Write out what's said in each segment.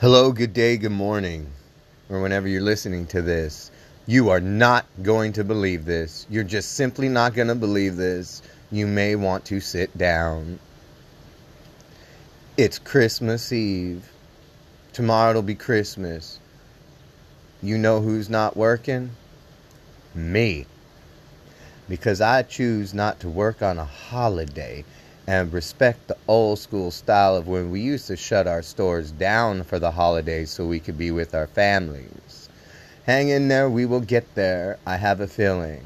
Hello, good day, good morning, or whenever you're listening to this. You are not going to believe this. You're just simply not going to believe this. You may want to sit down. It's Christmas Eve. Tomorrow it'll be Christmas. You know who's not working? Me. Because I choose not to work on a holiday and respect the old school style of when we used to shut our stores down for the holidays so we could be with our families. Hang in there, we will get there. I have a feeling.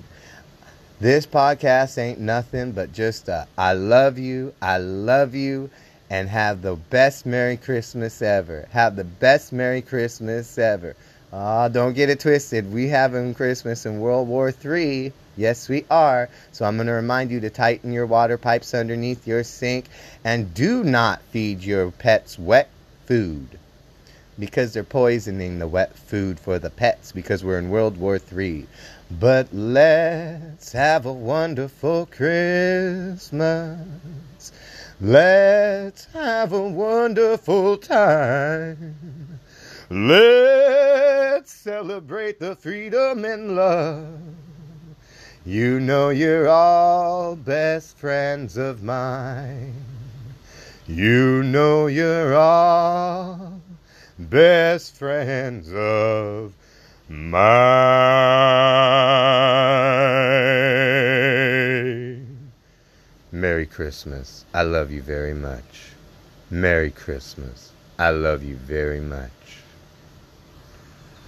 This podcast ain't nothing but just a I love you, I love you, and have the best Merry Christmas ever. Have the best Merry Christmas ever. Ah, don't get it twisted. We having Christmas in World War III. Yes, we are. So I'm going to remind you to tighten your water pipes underneath your sink and do not feed your pets wet food because they're poisoning the wet food for the pets because we're in World War III. But let's have a wonderful Christmas. Let's have a wonderful time. Let's celebrate the freedom and love. You know you're all best friends of mine. You know you're all best friends of mine. Merry Christmas. I love you very much. Merry Christmas. I love you very much.